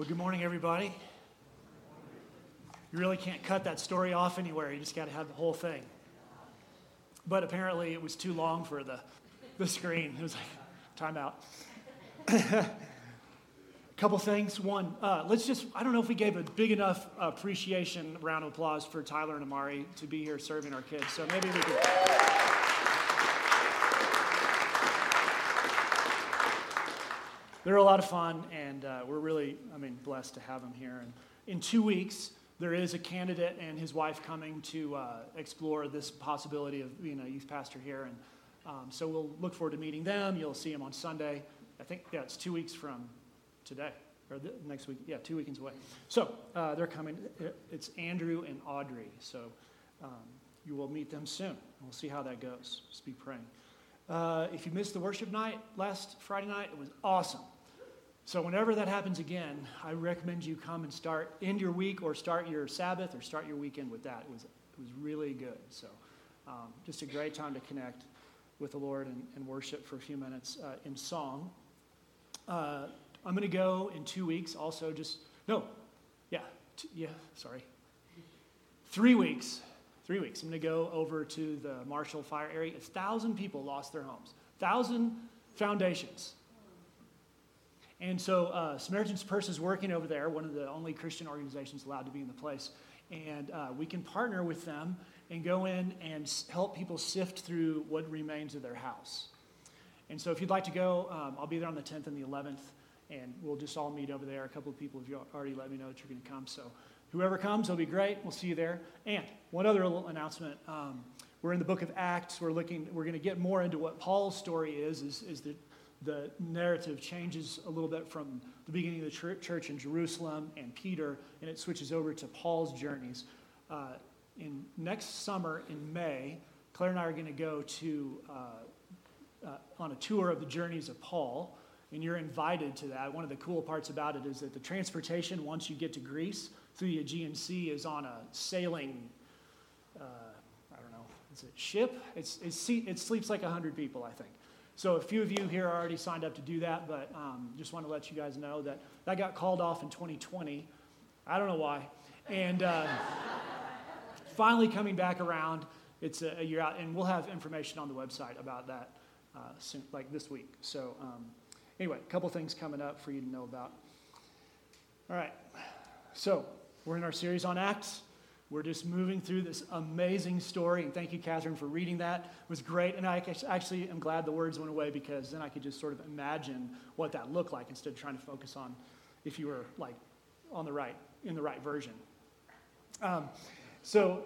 Well, good morning, everybody. You really can't cut that story off anywhere. You just got to have the whole thing. But apparently, it was too long for the, the screen. It was like, time out. A couple things. One, uh, let's just, I don't know if we gave a big enough appreciation round of applause for Tyler and Amari to be here serving our kids. So maybe we could. They're a lot of fun, and uh, we're really, I mean, blessed to have them here. And in two weeks, there is a candidate and his wife coming to uh, explore this possibility of being a youth pastor here. And um, so we'll look forward to meeting them. You'll see them on Sunday. I think, yeah, it's two weeks from today, or next week. Yeah, two weekends away. So uh, they're coming. It's Andrew and Audrey. So um, you will meet them soon. We'll see how that goes. Just be praying. Uh, if you missed the worship night last Friday night, it was awesome. So, whenever that happens again, I recommend you come and start end your week or start your Sabbath or start your weekend with that. It was, it was really good. So, um, just a great time to connect with the Lord and, and worship for a few minutes uh, in song. Uh, I'm going to go in two weeks also, just, no, yeah, t- yeah, sorry. Three weeks three weeks. I'm going to go over to the Marshall Fire area. A thousand people lost their homes, thousand foundations. And so uh, Samaritan's Purse is working over there, one of the only Christian organizations allowed to be in the place. And uh, we can partner with them and go in and help people sift through what remains of their house. And so if you'd like to go, um, I'll be there on the 10th and the 11th, and we'll just all meet over there. A couple of people have already let me know that you're going to come. So Whoever comes, it'll be great. We'll see you there. And one other little announcement. Um, we're in the book of Acts. We're looking, we're going to get more into what Paul's story is, is, is that the narrative changes a little bit from the beginning of the church in Jerusalem and Peter, and it switches over to Paul's journeys. Uh, in next summer in May, Claire and I are going to go to uh, uh, on a tour of the journeys of Paul, and you're invited to that. One of the cool parts about it is that the transportation once you get to Greece through the Aegean Sea is on a sailing, uh, I don't know, is it ship? It's, it's, it sleeps like 100 people, I think. So a few of you here already signed up to do that, but um, just want to let you guys know that that got called off in 2020. I don't know why. And uh, finally coming back around, it's a, a, year out, and we'll have information on the website about that uh, soon, like this week. So um, anyway, a couple things coming up for you to know about. All right. So we're in our series on Acts. We're just moving through this amazing story. And thank you, Catherine, for reading that. It was great. And I actually am glad the words went away because then I could just sort of imagine what that looked like instead of trying to focus on if you were like on the right, in the right version. Um, so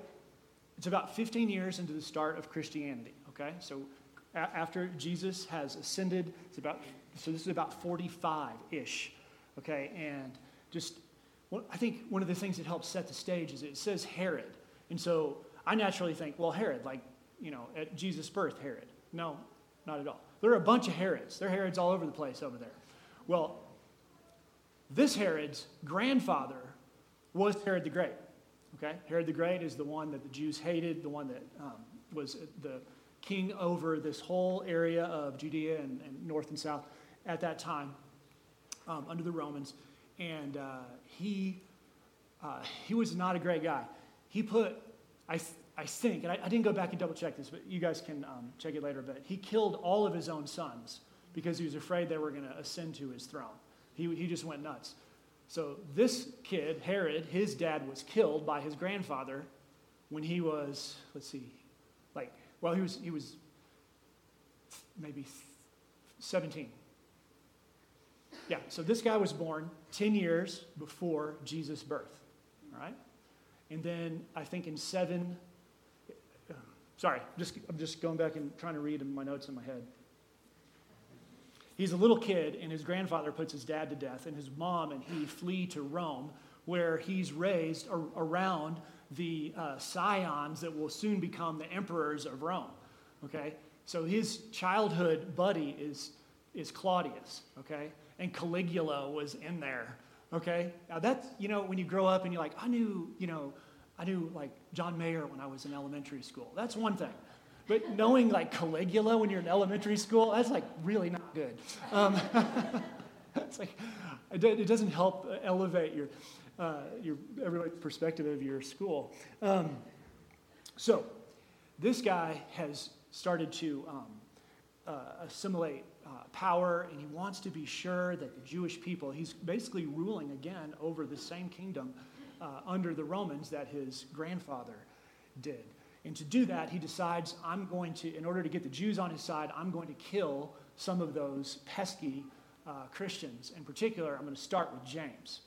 it's about 15 years into the start of Christianity, okay? So a- after Jesus has ascended, it's about, so this is about 45 ish, okay? And just well, I think one of the things that helps set the stage is it says Herod. And so I naturally think, well, Herod, like, you know, at Jesus' birth, Herod. No, not at all. There are a bunch of Herods. There are Herods all over the place over there. Well, this Herod's grandfather was Herod the Great. Okay? Herod the Great is the one that the Jews hated, the one that um, was the king over this whole area of Judea and, and north and south at that time um, under the Romans and uh, he uh, he was not a great guy. He put, I, I think, and I, I, didn't go back and double check this, but you guys can um, check it later. But he killed all of his own sons because he was afraid they were going to ascend to his throne. He, he just went nuts. So this kid, Herod, his dad was killed by his grandfather when he was, let's see, like, well, he was he was maybe 17. Yeah, so this guy was born 10 years before Jesus' birth, right? And then I think in seven, sorry, just, I'm just going back and trying to read my notes in my head. He's a little kid, and his grandfather puts his dad to death, and his mom and he flee to Rome, where he's raised around the uh, scions that will soon become the emperors of Rome. Okay? So his childhood buddy is, is Claudius. Okay? And Caligula was in there. Okay? Now that's, you know, when you grow up and you're like, I knew, you know, I knew like John Mayer when I was in elementary school. That's one thing. But knowing like Caligula when you're in elementary school, that's like really not good. Um, it's like, it doesn't help elevate your, uh, your everybody's perspective of your school. Um, so, this guy has started to um, uh, assimilate uh, power, and he wants to be sure that the Jewish people, he's basically ruling again over the same kingdom uh, under the Romans that his grandfather did. And to do that, he decides, I'm going to, in order to get the Jews on his side, I'm going to kill some of those pesky uh, Christians. In particular, I'm going to start with James.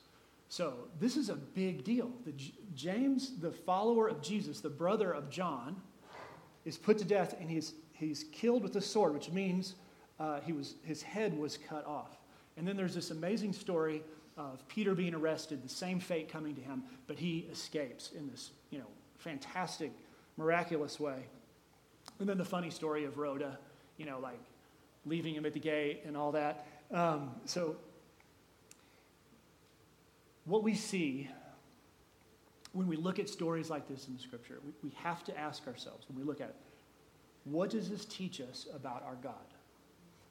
So this is a big deal. The, James, the follower of Jesus, the brother of John, is put to death and he's, he's killed with a sword, which means uh, he was, his head was cut off. And then there's this amazing story of Peter being arrested, the same fate coming to him, but he escapes in this, you know, fantastic, miraculous way. And then the funny story of Rhoda, you know, like leaving him at the gate and all that. Um, so, what we see when we look at stories like this in the scripture, we, we have to ask ourselves when we look at it, what does this teach us about our God?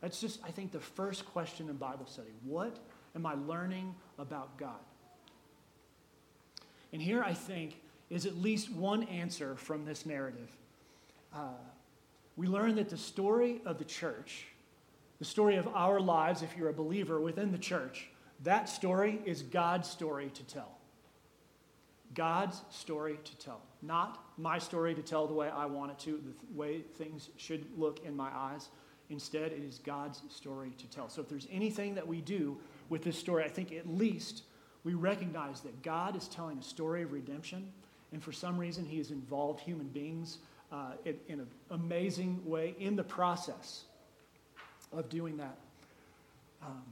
That's just, I think, the first question in Bible study. What am I learning about God? And here, I think, is at least one answer from this narrative. Uh, we learn that the story of the church, the story of our lives, if you're a believer within the church, that story is God's story to tell. God's story to tell. Not my story to tell the way I want it to, the way things should look in my eyes. Instead, it is God's story to tell. So if there's anything that we do with this story, I think at least we recognize that God is telling a story of redemption, and for some reason, He has involved human beings uh, in, in an amazing way in the process of doing that. Um,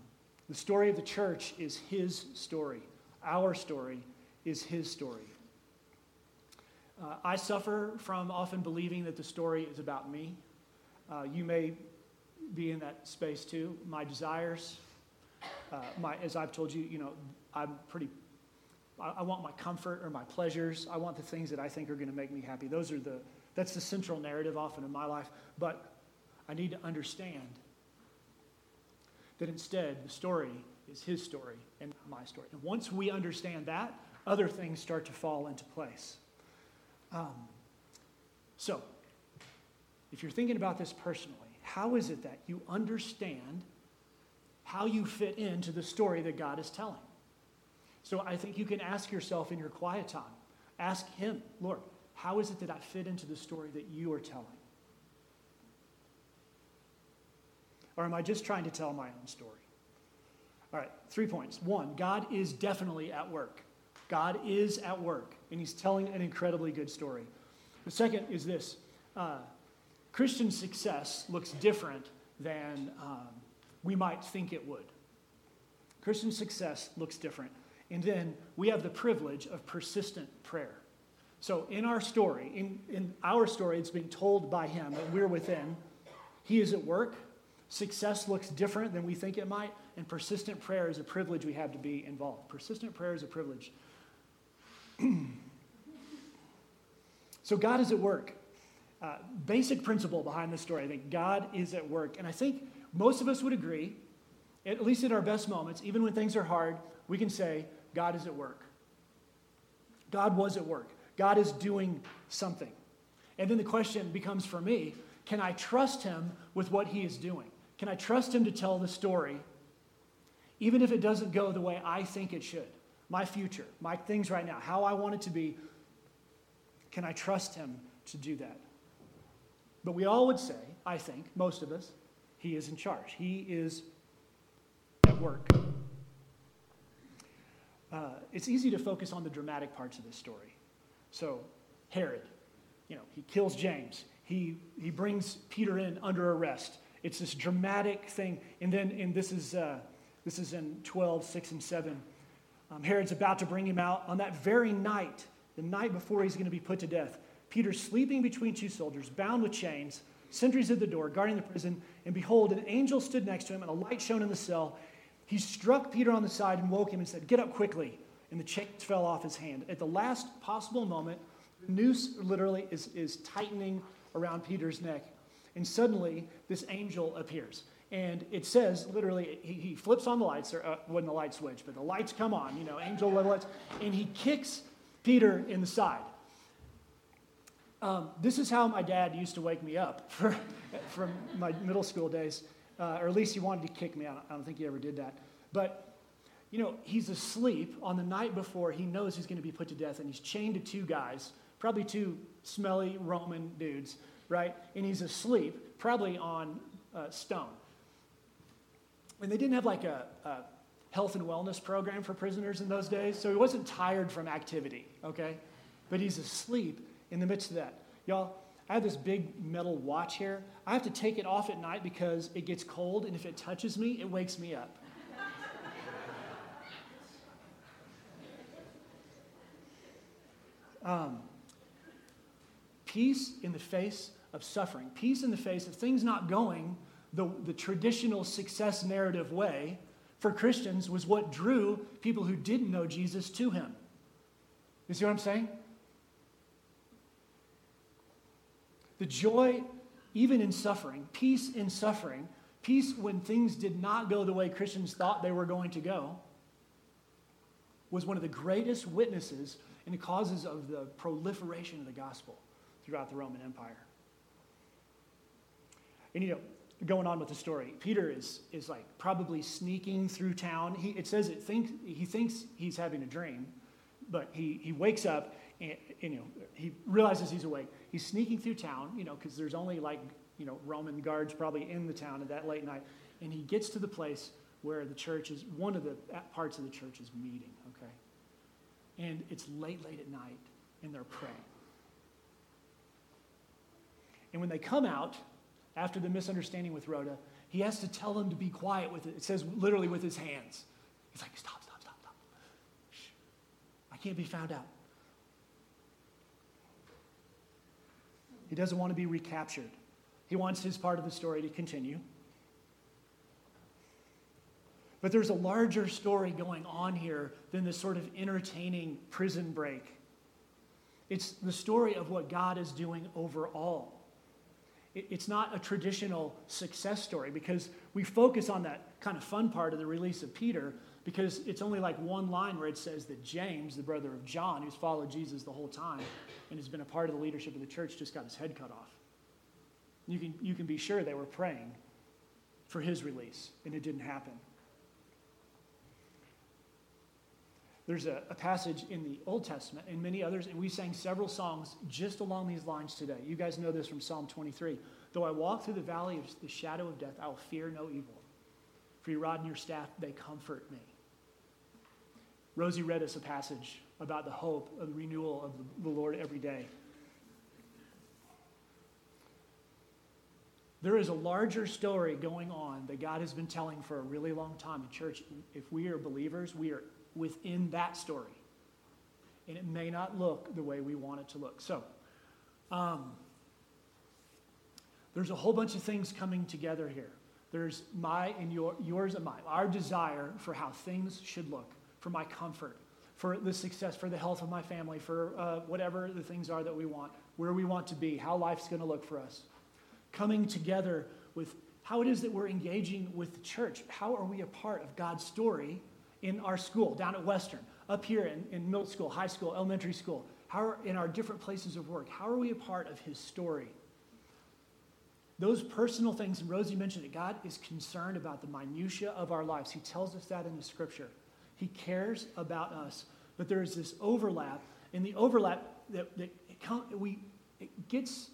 the story of the church is His story. Our story is His story. Uh, I suffer from often believing that the story is about me. Uh, you may be in that space too. My desires, uh, my, as I've told you, you know, I'm pretty, I, I, want my comfort or my pleasures. I want the things that I think are going to make me happy. Those are the, that's the central narrative often in my life. But I need to understand that instead the story is his story and my story. And once we understand that, other things start to fall into place. Um, so, if you're thinking about this personally, how is it that you understand how you fit into the story that God is telling? So I think you can ask yourself in your quiet time, ask Him, Lord, how is it that I fit into the story that you are telling? Or am I just trying to tell my own story? All right, three points. One, God is definitely at work. God is at work, and He's telling an incredibly good story. The second is this uh, Christian success looks different than um, we might think it would. Christian success looks different. And then we have the privilege of persistent prayer. So in our story, in, in our story, it's being told by him that we're within. He is at work. Success looks different than we think it might. And persistent prayer is a privilege we have to be involved. Persistent prayer is a privilege. so God is at work. Uh, basic principle behind this story. I think God is at work. And I think most of us would agree, at least in our best moments, even when things are hard, we can say, God is at work. God was at work. God is doing something. And then the question becomes for me can I trust him with what he is doing? Can I trust him to tell the story, even if it doesn't go the way I think it should? My future, my things right now, how I want it to be. Can I trust him to do that? But we all would say, I think, most of us, he is in charge. He is at work. Uh, it's easy to focus on the dramatic parts of this story. So, Herod, you know, he kills James. He, he brings Peter in under arrest. It's this dramatic thing. And then, and this is, uh, this is in 12, 6, and 7. Um, Herod's about to bring him out on that very night, the night before he's going to be put to death. Peter sleeping between two soldiers, bound with chains, sentries at the door, guarding the prison. And behold, an angel stood next to him, and a light shone in the cell. He struck Peter on the side and woke him and said, Get up quickly. And the chains fell off his hand. At the last possible moment, the noose literally is, is tightening around Peter's neck. And suddenly, this angel appears. And it says, literally, he, he flips on the lights, or uh, wasn't the light switch, but the lights come on, you know, angel lights, and he kicks Peter in the side. Um, this is how my dad used to wake me up for, from my middle school days, uh, or at least he wanted to kick me. I don't, I don't think he ever did that. But, you know, he's asleep on the night before he knows he's going to be put to death, and he's chained to two guys, probably two smelly Roman dudes, right? And he's asleep, probably on uh, stone. And they didn't have like a, a health and wellness program for prisoners in those days, so he wasn't tired from activity, okay? But he's asleep in the midst of that. Y'all, I have this big metal watch here. I have to take it off at night because it gets cold, and if it touches me, it wakes me up. um, peace in the face of suffering, peace in the face of things not going the, the traditional success narrative way for Christians was what drew people who didn't know Jesus to him. You see what I'm saying? The joy, even in suffering, peace in suffering, peace when things did not go the way Christians thought they were going to go, was one of the greatest witnesses and the causes of the proliferation of the gospel throughout the Roman Empire. And you know, going on with the story, Peter is, is like probably sneaking through town. He, it says it think, he thinks he's having a dream, but he, he wakes up and, and, you know, he realizes he's awake. He's sneaking through town, you know, because there's only like, you know, Roman guards probably in the town at that late night. And he gets to the place where the church is, one of the uh, parts of the church is meeting, okay? And it's late, late at night, and they're praying. And when they come out, after the misunderstanding with Rhoda, he has to tell them to be quiet with it. It says literally with his hands. He's like, stop, stop, stop, stop. Shh. I can't be found out. He doesn't want to be recaptured. He wants his part of the story to continue. But there's a larger story going on here than this sort of entertaining prison break. It's the story of what God is doing overall it's not a traditional success story because we focus on that kind of fun part of the release of Peter because it's only like one line where it says that James, the brother of John, who's followed Jesus the whole time and has been a part of the leadership of the church, just got his head cut off. You can, you can be sure they were praying for his release, and it didn't happen. There's a, a, passage in the Old Testament and many others, and we sang several songs just along these lines today. You guys know this from Psalm 23. Though I walk through the valley of the shadow of death, I will fear no evil. For your rod and your staff, they comfort me. Rosie read us a passage about the hope of the renewal of the Lord every day. There is a larger story going on that God has been telling for a really long time. In church, if we are believers, we are within that story. And it may not look the way we want it to look. So, um, there's a whole bunch of things coming together here. There's my and your, yours and mine, our desire for how things should look, for my comfort, for the success, for the health of my family, for uh, whatever the things are that we want, where we want to be, how life's going to look for us. Coming together with how it is that we're engaging with the church. How are we a part of God's story in our school, down at Western, up here in, in middle school, high school, elementary school, how are, in our different places of work, how are we a part of his story? Those personal things, and Rosie mentioned it, God is concerned about the minutiae of our lives. He tells us that in the scripture. He cares about us. But there is this overlap, and the overlap that, that it, we, it gets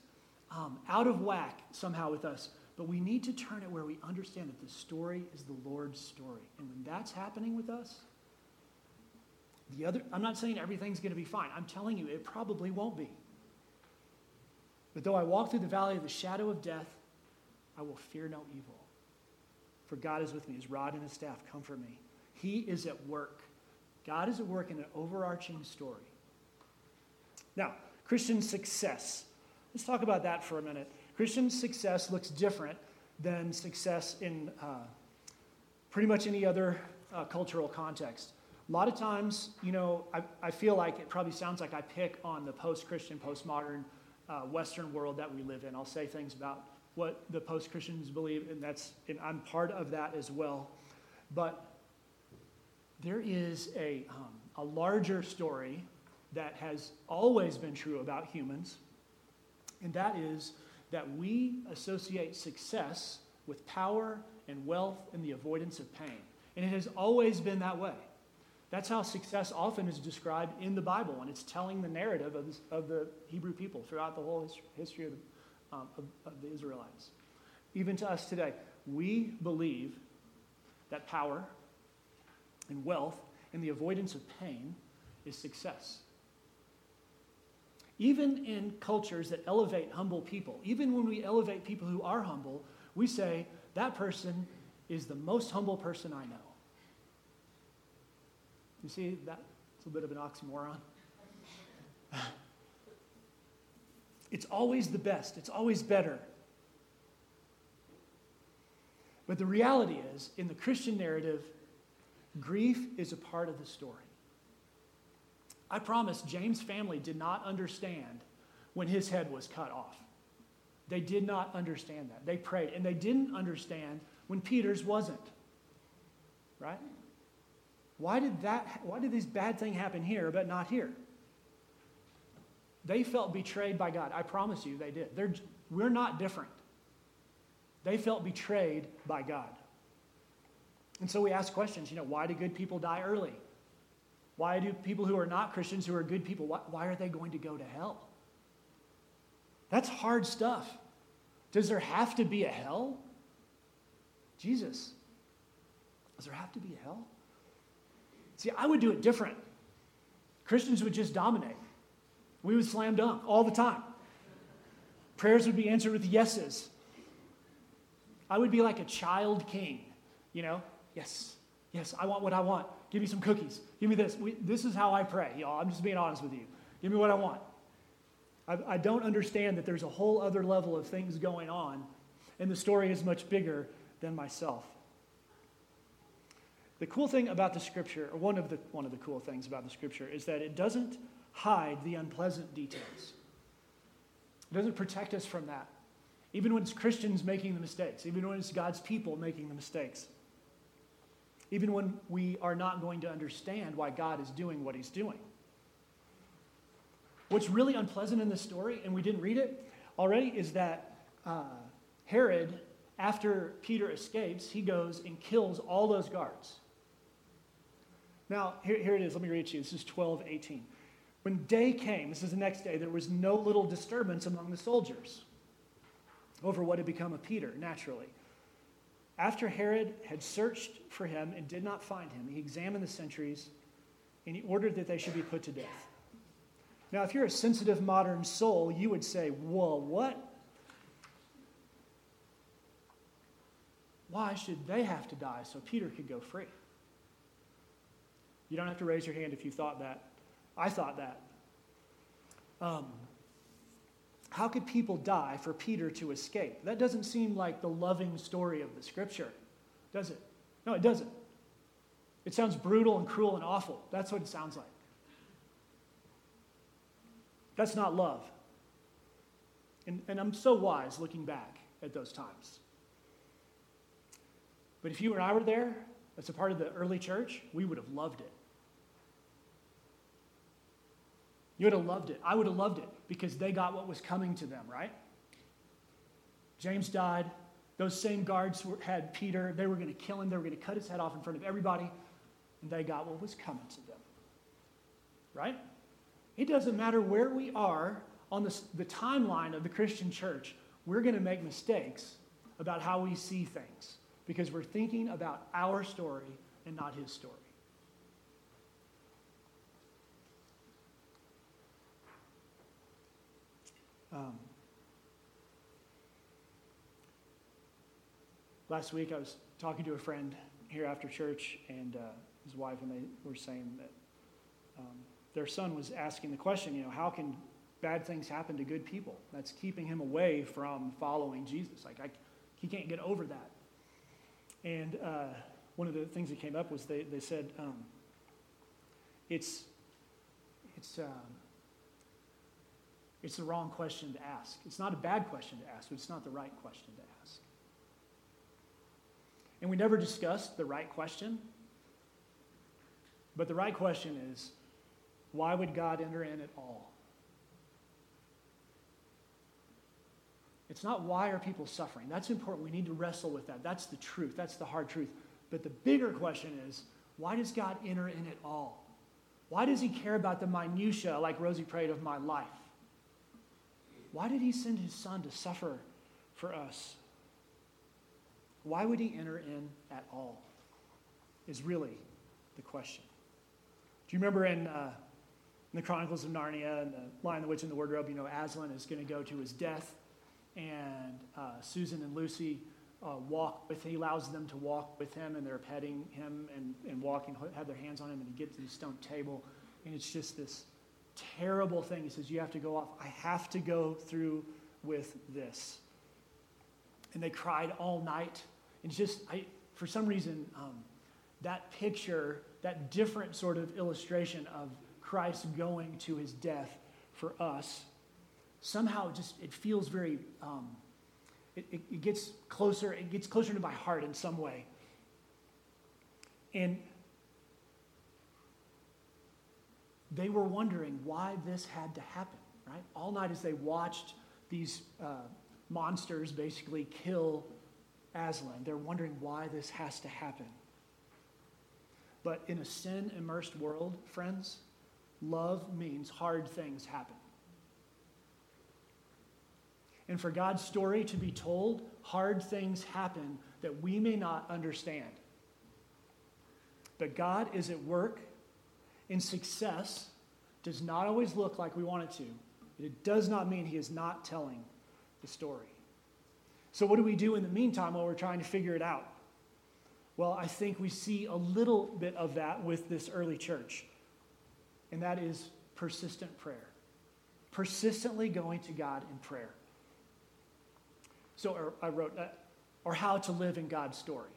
um, out of whack somehow with us but we need to turn it where we understand that the story is the Lord's story. And when that's happening with us, the other, I'm not saying everything's going to be fine. I'm telling you, it probably won't be. But though I walk through the valley of the shadow of death, I will fear no evil. For God is with me, his rod and his staff comfort me. He is at work. God is at work in an overarching story. Now, Christian success. Let's talk about that for a minute. Christian success looks different than success in uh, pretty much any other uh, cultural context. A lot of times, you know, I, I, feel like it probably sounds like I pick on the post Christian, postmodern, uh, Western world that we live in. I'll say things about what the post Christians believe, and that's and I'm part of that as well. But there is a, um, a larger story that has always been true about humans, and that is that we associate success with power and wealth and the avoidance of pain. And it has always been that way. That's how success often is described in the Bible, and it's telling the narrative of, this, of the Hebrew people throughout the whole history of um, of, of the Israelites. Even to us today, we believe that power and wealth and the avoidance of pain is success. Even in cultures that elevate humble people, even when we elevate people who are humble, we say that person is the most humble person I know. You see, that's a bit of an oxymoron. It's always the best, it's always better. But the reality is, in the Christian narrative, grief is a part of the story. I promise James' family did not understand when his head was cut off. They did not understand that. They prayed, and they didn't understand when Peter's wasn't. Right? Why did that why did this bad thing happen here but not here? They felt betrayed by God. I promise you they did. They're, we're not different. They felt betrayed by God. And so we ask questions, you know, why do good people die early? Why do people who are not Christians, who are good people, why, why are they going to go to hell? That's hard stuff. Does there have to be a hell? Jesus, does there have to be a hell? See, I would do it different. Christians would just dominate. We would slam dunk all the time. Prayers would be answered with yeses. I would be like a child king, you know? Yes, yes, I want what I want. Give me some cookies. Give me this. We, this is how I pray, y'all. I'm just being honest with you. Give me what I want. I, I don't understand that there's a whole other level of things going on, and the story is much bigger than myself. The cool thing about the scripture, or one of the, one of the cool things about the scripture, is that it doesn't hide the unpleasant details. It doesn't protect us from that. Even when it's Christians making the mistakes, even when it's God's people making the mistakes, even when we are not going to understand why God is doing what he's doing. What's really unpleasant in this story, and we didn't read it already, is that uh, Herod, after Peter escapes, he goes and kills all those guards. Now, here, here it is. Let me read it to you. This is 12, 18. When day came, this is the next day, there was no little disturbance among the soldiers over what had become of Peter, naturally. After Herod had searched for him and did not find him, he examined the sentries and he ordered that they should be put to death. Now, if you're a sensitive modern soul, you would say, Whoa, what? Why should they have to die so Peter could go free? You don't have to raise your hand if you thought that. I thought that. Um, how could people die for Peter to escape? That doesn't seem like the loving story of the scripture, does it? No, it doesn't. It sounds brutal and cruel and awful. That's what it sounds like. That's not love. And, and I'm so wise looking back at those times. But if you and I were there, as a part of the early church, we would have loved it. You would have loved it. I would have loved it because they got what was coming to them, right? James died. Those same guards had Peter. They were going to kill him. They were going to cut his head off in front of everybody. And they got what was coming to them, right? It doesn't matter where we are on the, the timeline of the Christian church, we're going to make mistakes about how we see things because we're thinking about our story and not his story. Um, last week, I was talking to a friend here after church and uh, his wife, and they were saying that um, their son was asking the question, you know, how can bad things happen to good people? That's keeping him away from following Jesus. Like, I, he can't get over that. And uh, one of the things that came up was they, they said, um, it's, it's, um, It's the wrong question to ask. It's not a bad question to ask, but it's not the right question to ask. And we never discussed the right question. But the right question is why would God enter in at all? It's not why are people suffering. That's important. We need to wrestle with that. That's the truth. That's the hard truth. But the bigger question is why does God enter in at all? Why does he care about the minutiae, like Rosie prayed, of my life? Why did he send his son to suffer for us? Why would he enter in at all? Is really the question. Do you remember in, uh, in the Chronicles of Narnia and the Lion, the Witch, and the Wardrobe, you know, Aslan is going to go to his death, and uh, Susan and Lucy uh, walk with He allows them to walk with him, and they're petting him and, and walking, have their hands on him, and he gets to the stone table, and it's just this terrible thing. He says, You have to go off. I have to go through with this. And they cried all night. And just, I, for some reason, um, that picture, that different sort of illustration of Christ going to his death for us, somehow just, it feels very, um, it, it, it gets closer, it gets closer to my heart in some way. And they were wondering why this had to happen, right? All night as they watched these uh, monsters basically kill Aslan, they're wondering why this has to happen. But in a sin immersed world, friends, love means hard things happen. And for God's story to be told, hard things happen that we may not understand. But God is at work and success does not always look like we want it to. It does not mean he is not telling the story. So, what do we do in the meantime while we're trying to figure it out? Well, I think we see a little bit of that with this early church, and that is persistent prayer. Persistently going to God in prayer. So, I wrote, uh, or how to live in God's story.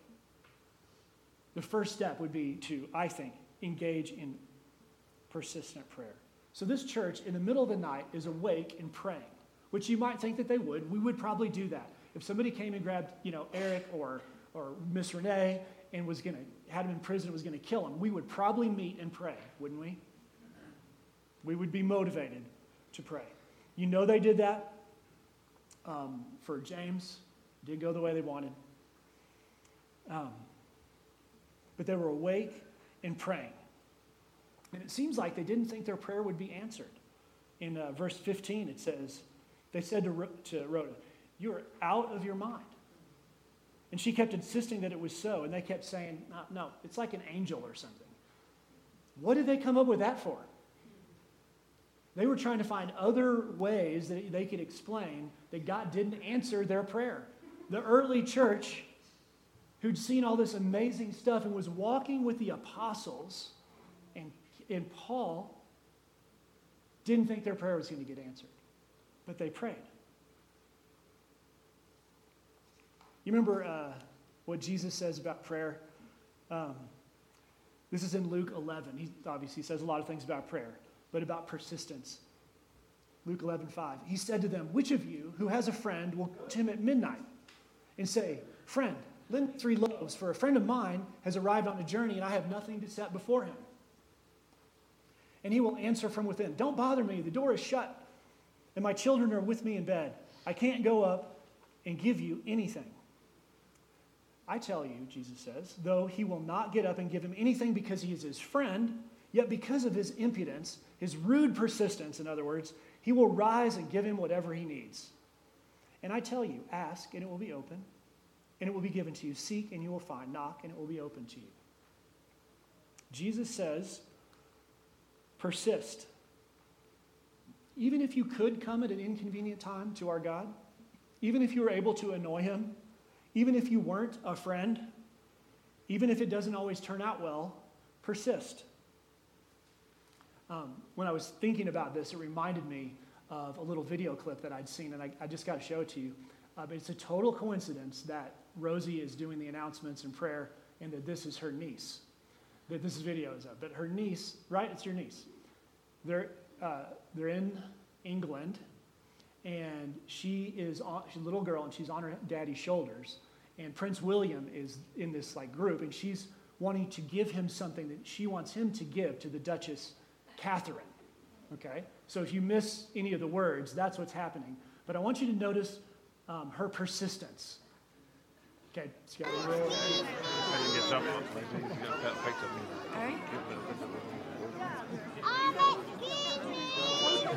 The first step would be to, I think, engage in persistent prayer. So this church, in the middle of the night, is awake and praying, which you might think that they would. We would probably do that. If somebody came and grabbed, you know, Eric or, or Miss Renee and was going to, had him in prison and was going to kill him, we would probably meet and pray, wouldn't we? We would be motivated to pray. You know they did that um, for James. It did go the way they wanted. Um, but they were awake and praying. And it seems like they didn't think their prayer would be answered. In uh, verse 15, it says, They said to, to Rhoda, You are out of your mind. And she kept insisting that it was so. And they kept saying, No, no it's like an angel or something. What did they come up with that for? They were trying to find other ways that they could explain that God didn't answer their prayer. The early church, who'd seen all this amazing stuff and was walking with the apostles, and Paul didn't think their prayer was going to get answered, but they prayed. You remember uh, what Jesus says about prayer? Um, this is in Luke 11. He obviously says a lot of things about prayer, but about persistence. Luke 11, 5. He said to them, Which of you who has a friend will go to him at midnight and say, Friend, lend me three loaves, for a friend of mine has arrived on a journey and I have nothing to set before him? And he will answer from within Don't bother me, the door is shut, and my children are with me in bed. I can't go up and give you anything. I tell you, Jesus says, though he will not get up and give him anything because he is his friend, yet because of his impudence, his rude persistence, in other words, he will rise and give him whatever he needs. And I tell you, ask and it will be open, and it will be given to you. Seek and you will find. Knock and it will be open to you. Jesus says, persist. Even if you could come at an inconvenient time to our God, even if you were able to annoy him, even if you weren't a friend, even if it doesn't always turn out well, persist. Um, when I was thinking about this, it reminded me of a little video clip that I'd seen, and I, I just got to show it to you. Uh, but it's a total coincidence that Rosie is doing the announcements and prayer, and that this is her niece. That this video is of. But her niece, right? It's your niece. They're, uh, they're in England, and she is on, she's a little girl, and she's on her daddy's shoulders. And Prince William is in this like group, and she's wanting to give him something that she wants him to give to the Duchess Catherine. Okay? So if you miss any of the words, that's what's happening. But I want you to notice um, her persistence. Okay, it's got a real. Shut down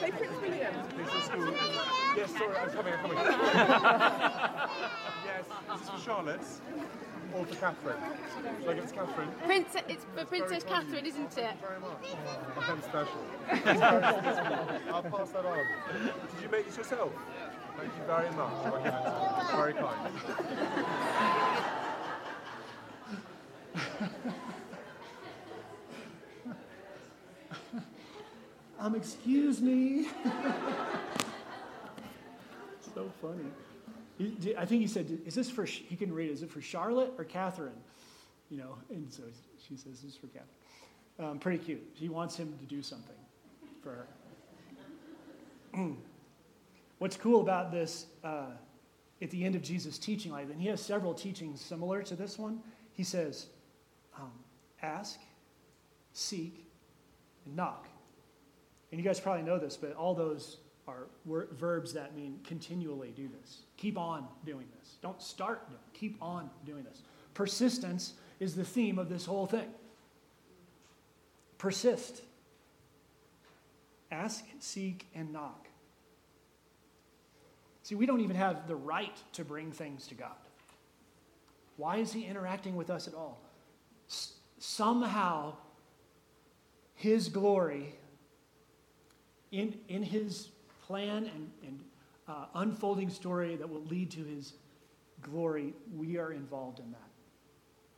Say Prince William. Yes, sorry, I'm coming, I'm coming. yes, is this for Charlotte or for Catherine? Should I give it to Catherine? Prince, it's for Princess Catherine, isn't it? Thank you very much. I'm special. special. I'll pass that on. Did you make this yourself? Thank you very much. I'll give it to you. Very kind. Um, excuse me. so funny. I think he said, "Is this for?" He can read. Is it for Charlotte or Catherine? You know, and so she says, "This is for Catherine." Um, pretty cute. He wants him to do something for her. What's cool about this? Uh, at the end of Jesus' teaching, like, and he has several teachings similar to this one. He says, um, "Ask, seek, and knock." And you guys probably know this, but all those are verbs that mean continually do this. Keep on doing this. Don't start doing Keep on doing this. Persistence is the theme of this whole thing. Persist. Ask, seek, and knock. See, we don't even have the right to bring things to God. Why is He interacting with us at all? S- somehow, His glory in, in his plan and, and uh, unfolding story that will lead to his glory, we are involved in that.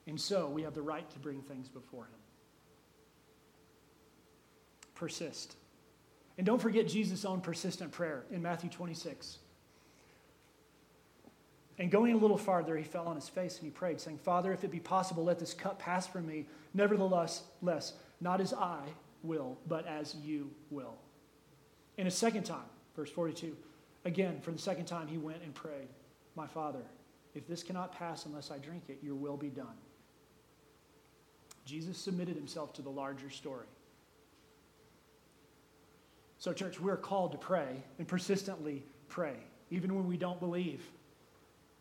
And so we have the right to bring things before him. Persist. And don't forget Jesus' own persistent prayer in Matthew 26. And going a little farther, he fell on his face and he prayed, saying, Father, if it be possible, let this cup pass from me. Nevertheless, less, not as I will, but as you will. And a second time, verse 42, again, for the second time, he went and prayed, My Father, if this cannot pass unless I drink it, your will be done. Jesus submitted himself to the larger story. So, church, we're called to pray and persistently pray, even when we don't believe,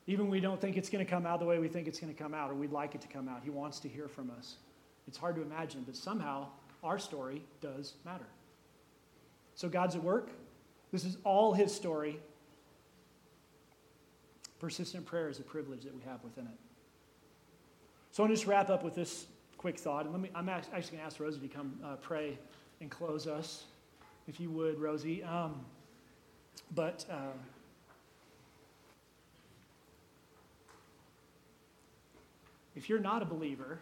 even when we don't think it's going to come out the way we think it's going to come out or we'd like it to come out. He wants to hear from us. It's hard to imagine, but somehow our story does matter. So God's at work. This is all his story. Persistent prayer is a privilege that we have within it. So I'll just wrap up with this quick thought. And let me, I'm actually going to ask Rosie to come uh, pray and close us, if you would, Rosie. Um, but uh, if you're not a believer,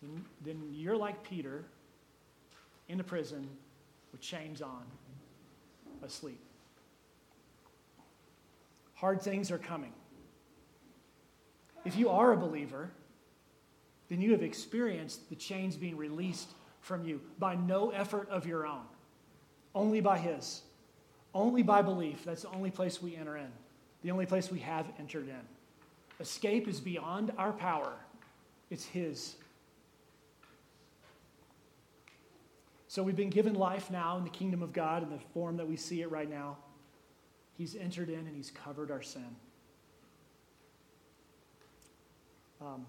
then, then you're like Peter in the prison with chains on, asleep. Hard things are coming. If you are a believer, then you have experienced the chains being released from you by no effort of your own, only by His, only by belief. That's the only place we enter in, the only place we have entered in. Escape is beyond our power, it's His. So we've been given life now in the kingdom of God in the form that we see it right now. He's entered in and he's covered our sin. Um,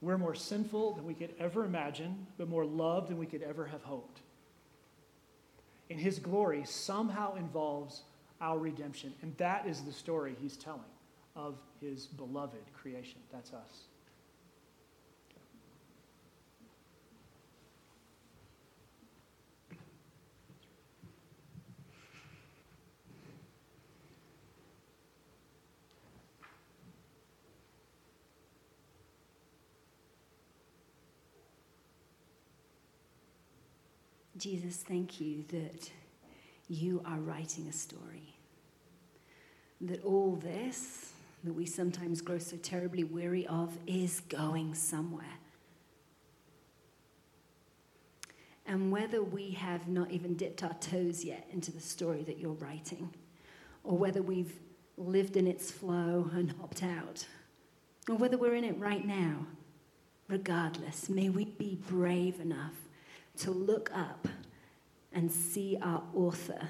we're more sinful than we could ever imagine, but more loved than we could ever have hoped. And his glory somehow involves our redemption. And that is the story he's telling of his beloved creation. That's us. Jesus, thank you that you are writing a story. That all this that we sometimes grow so terribly weary of is going somewhere. And whether we have not even dipped our toes yet into the story that you're writing, or whether we've lived in its flow and hopped out, or whether we're in it right now, regardless, may we be brave enough to look up and see our author,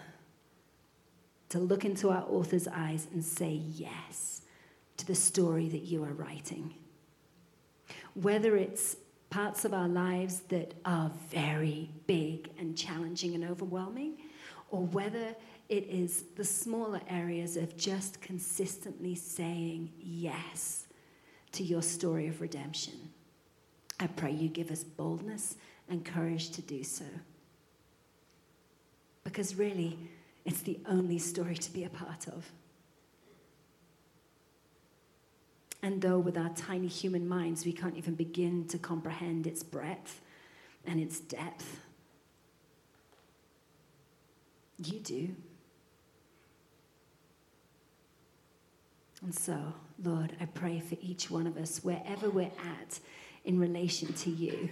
to look into our author's eyes and say yes to the story that you are writing. Whether it's parts of our lives that are very big and challenging and overwhelming, or whether it is the smaller areas of just consistently saying yes to your story of redemption. I pray you give us boldness and courage to do so. Because really, it's the only story to be a part of. And though with our tiny human minds we can't even begin to comprehend its breadth and its depth, you do. And so, Lord, I pray for each one of us, wherever we're at in relation to you,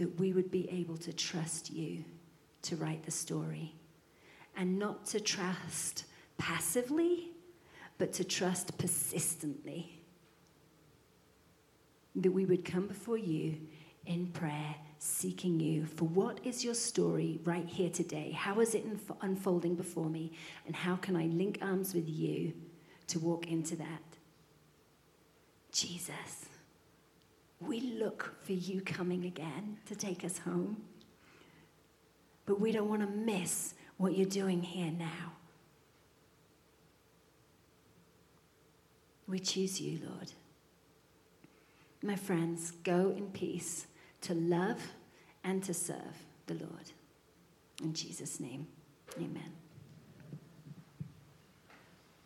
that we would be able to trust you to write the story and not to trust passively, but to trust persistently. That we would come before you in prayer, seeking you for what is your story right here today? How is it unf- unfolding before me? And how can I link arms with you to walk into that? Jesus, we look for you coming again to take us home. But we don't want to miss what you're doing here now. We choose you, Lord. My friends, go in peace to love and to serve the Lord. In Jesus' name, amen.